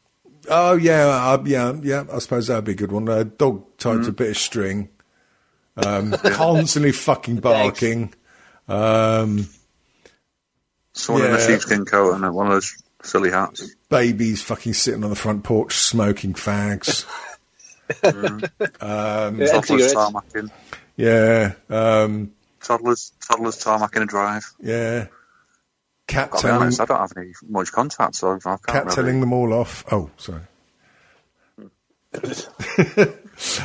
Oh yeah, uh, yeah, yeah. I suppose that'd be a good one. A dog tied to a bit of string, um, constantly fucking barking. Um, Someone in a sheepskin coat and one of those silly hats. babies fucking sitting on the front porch smoking fags. Yeah, and Toddlers cigarettes. tarmacking. Yeah, um, Toddlers, toddlers tarmacking a drive. yeah. Cat I'll telling, honest, I don't have any much contact, so I can't cat really... telling them all off. Oh, sorry.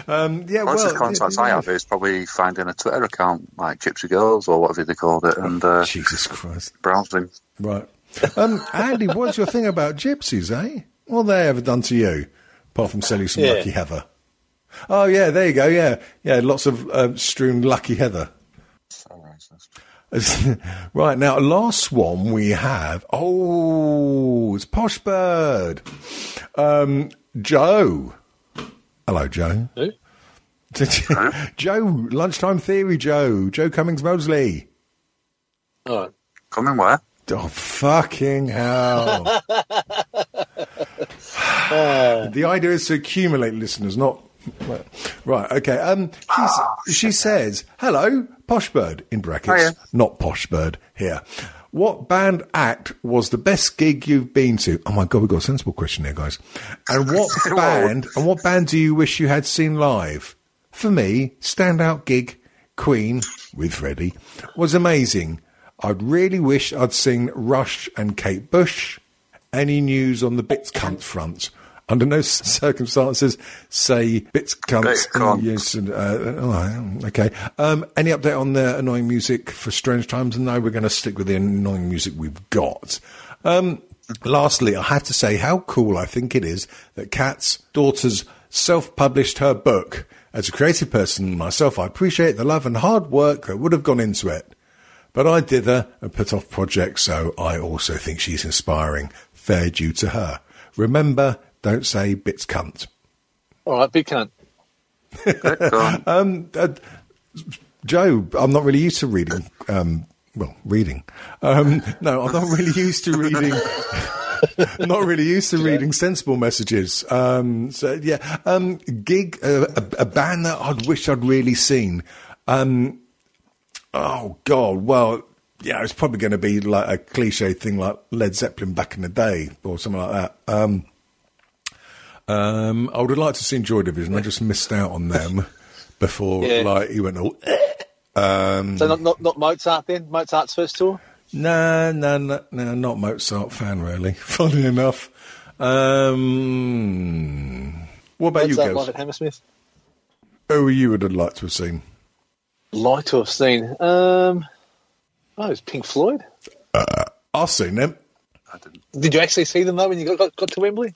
um, yeah, well, Closest contacts yeah, I have is probably finding a Twitter account like Gypsy Girls or whatever they called it and uh, Jesus Christ. browsing. Right. Um, Andy, what's your thing about gypsies, eh? What have they ever done to you, apart from sell you some Yeah. lucky heather? Oh yeah, there you go. Yeah, yeah, lots of uh, strewn lucky heather. Right now, last one we have. Oh, it's Posh Bird. Um, Joe. Hello, Joe. Who? Joe, lunchtime theory. Joe, Joe Cummings Mosley. All right. Coming where? Oh, fucking hell. the idea is to accumulate listeners, not. Right, okay. Um, she says, hello, Poshbird, in brackets, Hiya. not Poshbird here. What band act was the best gig you've been to? Oh my god, we've got a sensible question here, guys. And what band? And what band do you wish you had seen live? For me, standout gig, Queen with Freddie was amazing. I'd really wish I'd seen Rush and Kate Bush. Any news on the Bits Cunt front? Under no circumstances say Bits Cunt. Bits. Yes, uh, oh, okay. Um, any update on the annoying music for Strange Times? No, we're going to stick with the annoying music we've got. Um, lastly, I have to say how cool I think it is that Kat's daughter's self-published her book. As a creative person myself, I appreciate the love and hard work that would have gone into it. But I dither and put off projects, so I also think she's inspiring. Fair due to her. Remember, don't say bits cunt. All right, big cunt. Go on. Um, uh, Joe, I'm not really used to reading. Um, well, reading. Um, no, I'm not really used to reading. not really used to reading sensible messages. Um, so yeah, um, gig uh, a, a band that I'd wish I'd really seen. Um, oh God, well, yeah, it's probably going to be like a cliche thing like Led Zeppelin back in the day or something like that. Um, I would have liked to see Joy Division. I just missed out on them before, Yeah. like he went all. Um, So not, not not Mozart then? Mozart's first tour? no, no, no, no, not Mozart fan really. Funny enough. Um, what about you, Mozart girls? live at Hammersmith. Who you would have liked to have seen? Like to have seen. Um, oh, it was Pink Floyd. I've seen them. I didn't. Did you actually see them though when you got got, got to Wembley?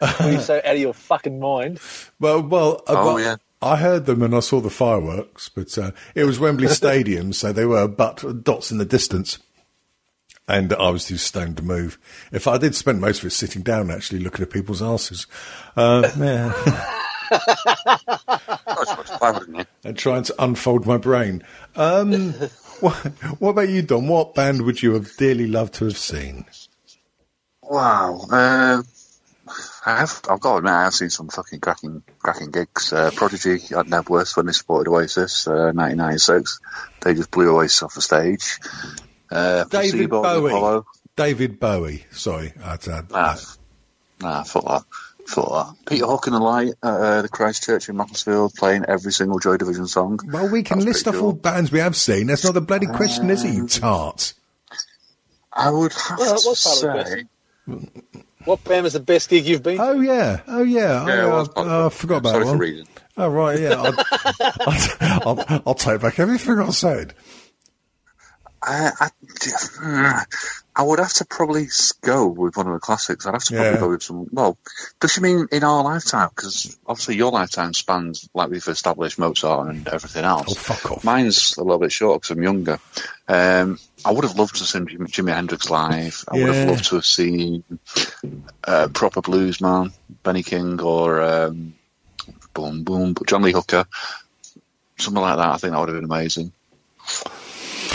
Were you so out of your fucking mind? Well, well, uh, Oh, well, yeah. I heard them and I saw the fireworks, but uh, it was Wembley Stadium, so they were but dots in the distance. And I was too stoned to move. If I did spend most of it sitting down, actually looking at people's asses, uh, yeah, it's much clever, didn't you? and trying to unfold my brain. Um, what, what about you, Don? What band would you have dearly loved to have seen? Wow. Uh, I have, I've got to admit, I have seen some fucking cracking, cracking gigs. Uh, Prodigy at Knebworth when they supported Oasis, uh, 1996. They just blew Oasis off the stage. Uh, David Bowie. Apollo. David Bowie. Sorry, I'd, uh, Nah, nah, fuck that. Fuck that. Peter Hook and the Light at uh, the Christchurch in Macclesfield playing every single Joy Division song. well, we can That's list off pretty all bands we have seen. That's not the bloody question, is it, you tart? I would have Well, to was part of the say. Question. What band was the best gig you've been? to? Oh yeah, oh yeah. Yeah, I, well, uh, it's part of uh, it. forgot about Sorry that for one. reading. Oh right, yeah. I'll, I'll, I'll, I'll take back everything I said. I, I, I would have to probably go with one of the classics. I'd have to probably Yeah. go with some. Well, does she mean in our lifetime? Because obviously your lifetime spans, like we've established, Mozart and everything else. Oh, fuck off. Mine's a little bit short because I'm younger. Um, I would have loved to have seen Jimi, Jimi Hendrix live. I would have loved to have seen uh, proper blues man, B.B. King, or um, boom boom, John Lee Hooker, something like that. I think that would have been amazing.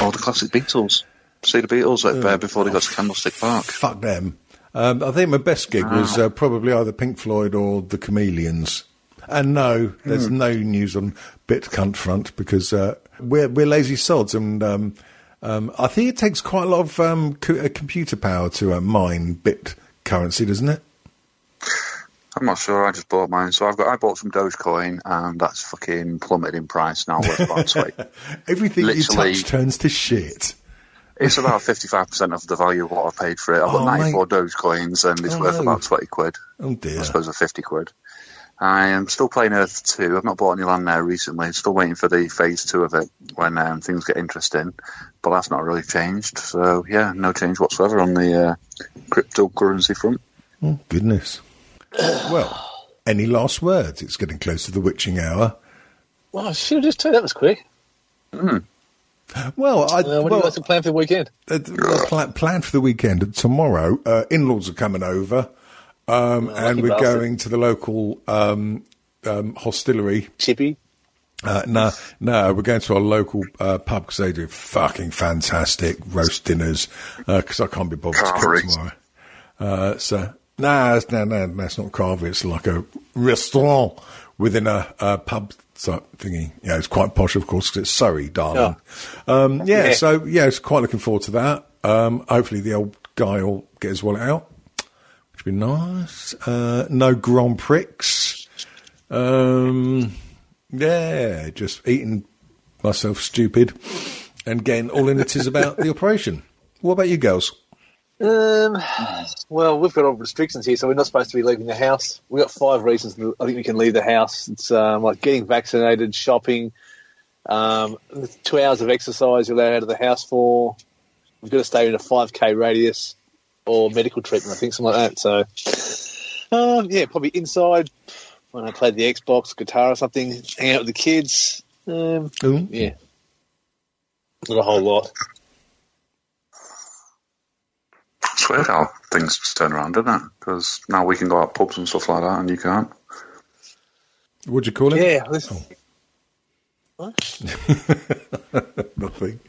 Or the classic Beatles. See the Beatles like, uh, before they got to Candlestick Park. Fuck them. Um, I think my best gig was uh, probably either Pink Floyd or the Chameleons. And no, there's no news on Bit Cunt Front because uh, we're we're lazy sods, and um, um, I think it takes quite a lot of um, co- uh, computer power to uh, mine bit currency, doesn't it? I'm not sure. I just bought mine, so I've got. I bought some Dogecoin, and that's fucking plummeted in price now. Worth about twenty. Everything you touch turns to shit. It's about fifty-five percent of the value of what I paid for it. I've got Oh, ninety-four Dogecoins, and it's Oh, worth no. about twenty quid. Oh dear. I suppose a fifty quid. I am still playing Earth Two. I've not bought any land there recently. Still waiting for the phase two of it when um, things get interesting. But that's not really changed. So yeah, no change whatsoever on the uh, cryptocurrency front. Oh, goodness. Well, any last words? It's getting close to the witching hour. Well, I should have just told you that was quick. Well, I, Uh, what do you well, guys have planned for the weekend? uh, well, plan, plan for the weekend. Tomorrow, uh, in-laws are coming over, um, and we're bastard. going to the local um, um, hostillery. Chippy. Uh, no, no, we're going to our local uh, pub because they do fucking fantastic roast dinners. Because I can't be bothered to cook tomorrow. Uh, so no, it's- no, no, that's not carver. It's like a restaurant within a, a pub type thingy. Yeah, it's quite posh, of course, because it's Surrey, darling. Um, yeah, Yeah. so yeah, it's quite looking forward to that. Um, hopefully, the old guy will get his wallet out, which would be nice. Uh, no Grand Prix. Um, yeah, just eating myself stupid and getting all in it is about the operation. What about you girls? Um, well, we've got all restrictions here, so we're not supposed to be leaving the house. We've got five reasons I think we can leave the house. It's um, like getting vaccinated, shopping, um, two hours of exercise you're allowed out of the house for. We've got to stay in a 5k radius or medical treatment, I think, something like that. So, um, yeah, probably inside when I played the Xbox, guitar or something, hang out with the kids. Um, yeah, not a whole lot. It's weird how things turn around, isn't it? Because now we can go out pubs and stuff like that, and you can't. What'd you call it? Yeah, this, Nothing.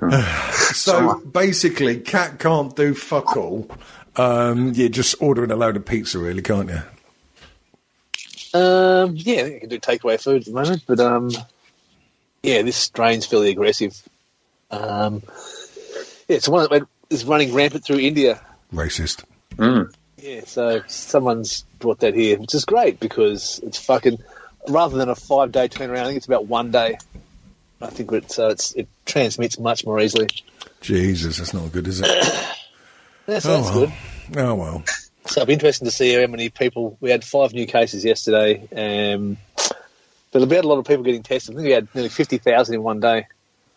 so basically, cat can't do fuck all. Um, you're just ordering a load of pizza, really, can't you? Um, yeah, I think I can do takeaway food at the moment, but um, yeah, this strain's fairly aggressive. Um, yeah, it's one that went- is running rampant through India. Racist. Yeah, so someone's brought that here, which is great because it's fucking rather than a five day turnaround. I think it's about one day. I think it so it's it transmits much more easily. Jesus, that's not good, is it? Yeah, so oh, that's well. good. Oh, well. So it'll be interesting to see how many people. We had five new cases yesterday, um, but we had a lot of people getting tested. I think we had nearly fifty thousand in one day.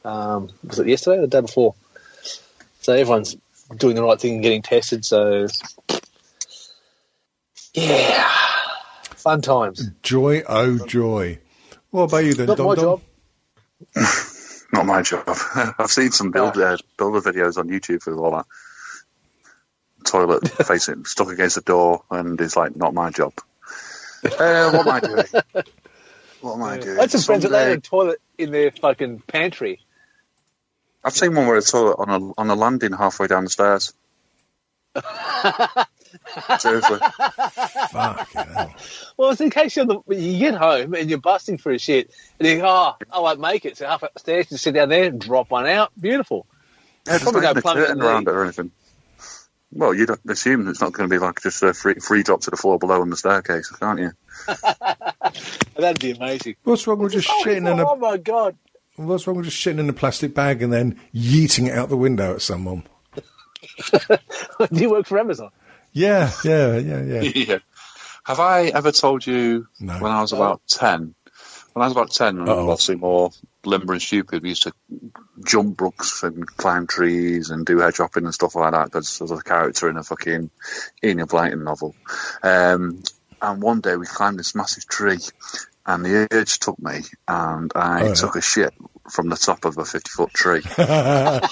Um, was it yesterday or the day before? So everyone's doing the right thing and getting tested. So yeah, fun times. Joy, oh, joy. What about you then, Not Dom my Dom? job. Not my job. I've seen some build uh, builder videos on YouTube with all that. Toilet facing stuck against the door, and it's like, not my job. Uh, what am I doing? What am I doing? I had some friends that they had a toilet in their fucking pantry. I've seen one where it's toilet on a on a landing halfway down the stairs. Seriously, Fucking hell. Well, it's in case you're the, you get home and you're busting for a shit, and you think, oh, I won't make it. So half up the stairs, you sit down there and drop one out. Beautiful. yeah, there's Probably not no even a plumbing curtain around it or anything. Well, you'd assume it's not going to be like just a free, free drop to the floor below on the staircase, can't you? That'd be amazing. What's wrong with just Oh, shitting in a oh my god! What's wrong with just shitting in a plastic bag and then yeeting it out the window at someone? Do you work for Amazon? Yeah, yeah, yeah, yeah. yeah. Have I ever told you No. when I was about 10? When I was about 10, and Uh-oh. obviously more limber and stupid, we used to jump brooks and climb trees and do hedge hopping and stuff like that because there's a character in a fucking Enid Blyton novel. Um, and one day we climbed this massive tree and the urge took me and I Oh, yeah. took a shit from the top of a 50 foot tree to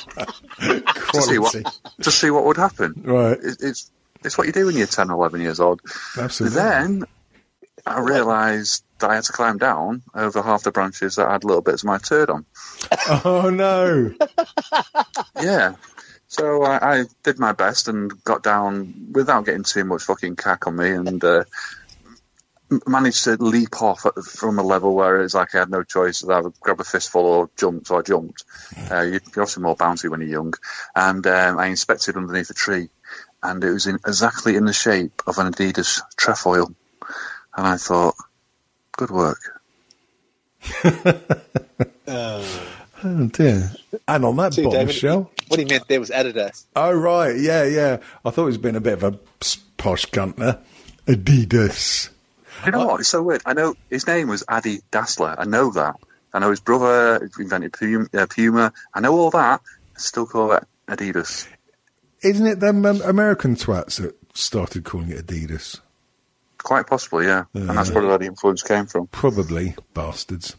see what to see what would happen. Right. It, it's it's what you do when you're 10 or 11 years old. Absolutely. Then I realised that I had to climb down over half the branches that had little bits of my turd on. Oh no! Yeah. So I, I did my best and got down without getting too much fucking cack on me and uh, managed to leap off at, from a level where it's like I had no choice. I would grab a fistful or jump, so I jumped. Uh, you're obviously more bouncy when you're young. And um, I inspected underneath a tree and it was in, exactly in the shape of an Adidas trefoil. And I thought, good work. Oh dear. And on that See, David, bombshell. what he meant there was Adidas. Oh right, yeah, yeah. I thought he was being a bit of a posh gunter. Adidas. You know what? It's so weird. I know his name was Adi Dassler. I know that. I know his brother invented Puma. Uh, Puma. I know all that. I still call it Adidas. Isn't it them um, American twats that started calling it Adidas. Quite possibly, yeah. And that's probably where the influence came from. Probably bastards.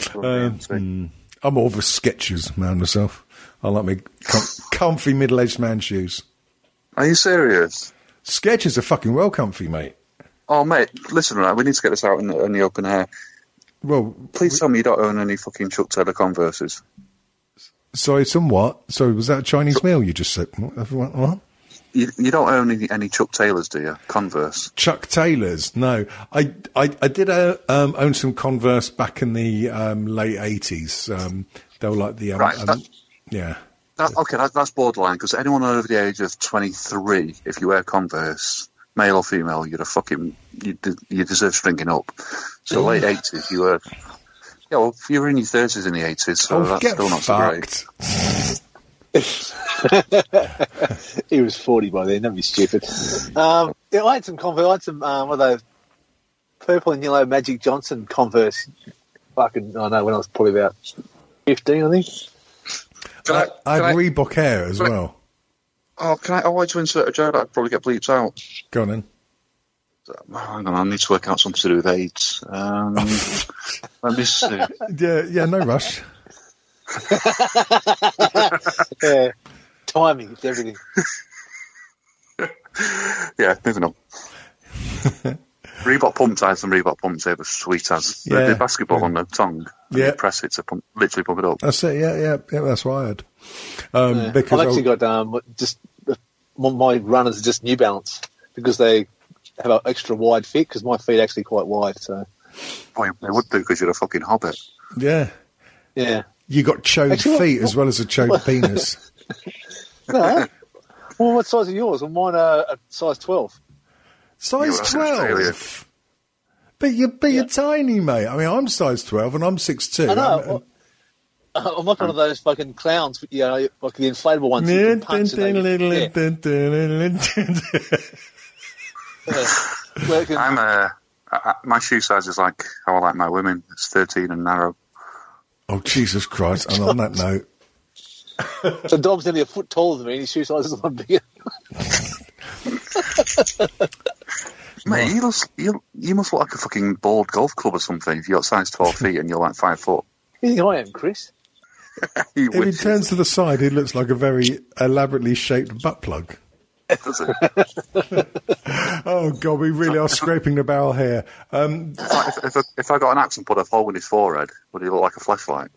Probably, Um, hmm. I'm all for a Skechers man myself. I like my com- comfy middle-aged man shoes. Are you serious? Skechers are fucking well comfy, mate. Oh, mate, listen, right, we need to get this out in the, in the open air. Well, Please tell me you don't own any fucking Chuck Taylor Converses. sorry, somewhat. Sorry, was that a Chinese meal you just said? What? You, you don't own any, any Chuck Taylors, do you? Converse. Chuck Taylors? No, I I, I did uh, um, own some Converse back in the um, late eighties. Um, they were like the um, Right, um, that- yeah. That, okay, that, that's borderline, because anyone over the age of 23, if you wear Converse, male or female, you're a fucking, you, de- you deserve stringing up. So late 80s, you were, yeah, well, you were in your 30s in the 80s, so oh, that's get still not so great. he was 40 by then, don't be stupid. Um, yeah, I had some Converse, I had some, um, what are those purple and yellow Magic Johnson Converse. Fucking, I know, when I was probably about 15, I think. Can I, I, I can had I- Reebok Air as can I- well. Oh, can I, I want to insert a joke that I'd probably get bleeped out. Go on then. Oh, hang on, I need to work out something to do with AIDS. Um, let me see. Yeah, yeah, no rush. Yeah. Timing, it's everything. Yeah, moving on. Reebok pump ties and Reebok pumps tape are sweet as. The- Yeah. The, basketball on the tongue. and Yeah. You press it to pump, literally pump it up. That's it. Yeah, yeah, yeah. That's what I had. Um, Yeah. Because I've actually I- got um, just my- my runners are just New Balance because they have an extra wide fit because my feet are actually quite wide. So oh, Boy, they would do because you're a fucking hobbit. yeah, yeah, you got chode Actually, feet as well as a chode penis. no. well, what size are yours? Well, mine are a size twelve. Size Yeah, well, that's Australia. twelve. But you're, but you're tiny, mate. I mean, I'm size twelve and I'm six two. I know. Well, I'm not one of those fucking clowns, you know, like the inflatable ones. you can punch and they- yeah, yeah. Where it can- I'm uh, I, I- my shoe size is like how I like my women. It's 13 and narrow. Oh Jesus Christ! And on that note, So Dom's nearly a foot taller than me, and his shoe size is a lot bigger. Mate, you, look, you, you must look like a fucking bald golf club or something if you're size 12 feet and you're like 5 foot. You think I am, Chris? You if he turns to the side, he looks like a very elaborately shaped butt plug. Oh God, we really are scraping the barrel here. Um, Like, if, if, I, if I got an axe and put a hole in his forehead, would he look like a flashlight?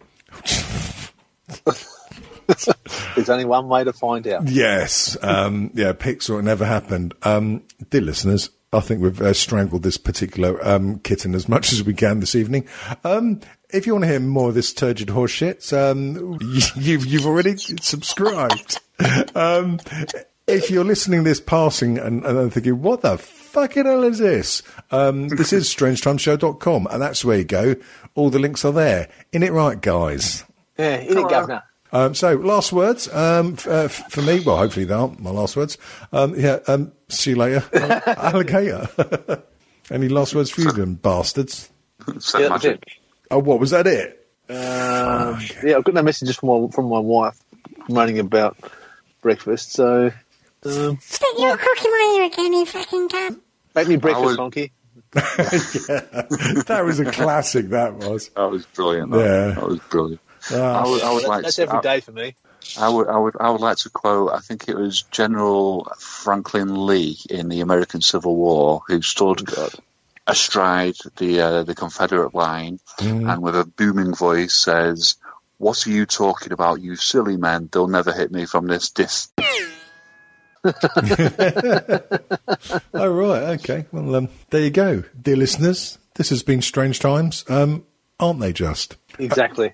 There's only one way to find out. Yes. Um, yeah, Pixar, it never happened. Um, dear listeners, I think we've uh, strangled this particular um, kitten as much as we can this evening. Um, if you want to hear more of this turgid horseshit, um, you've, you've already subscribed. um, if you're listening this passing and, and then thinking, what the fucking hell is this? Um, this is strangetimeshow.com, and that's where you go. All the links are there. In it right, guys. Yeah, in it, governor. Um, so, last words um, f- uh, f- for me. Well, hopefully they aren't my last words. Um, yeah, um, see you later, uh, alligator. Any last words for you, then, bastards? Said Yeah, that's magic. Oh, what was that? It? Um, yeah, I've got no messages from my, from my wife moaning about breakfast, so um, Stick your cookie money again, you fucking cunt. make me breakfast, would- Honky. That was a classic. That was. That was brilliant. That, Yeah. that was brilliant. I would, I would That- like that's to, every I- day for me. I would, I would, I would like to quote. I think it was General Franklin Lee in the American Civil War, who stood astride the uh, the Confederate line, and with a booming voice says, "What are you talking about, you silly men? They'll never hit me from this distance." Oh right. Okay. Well, um, there you go, dear listeners. This has been strange times, um, aren't they? Just. Exactly.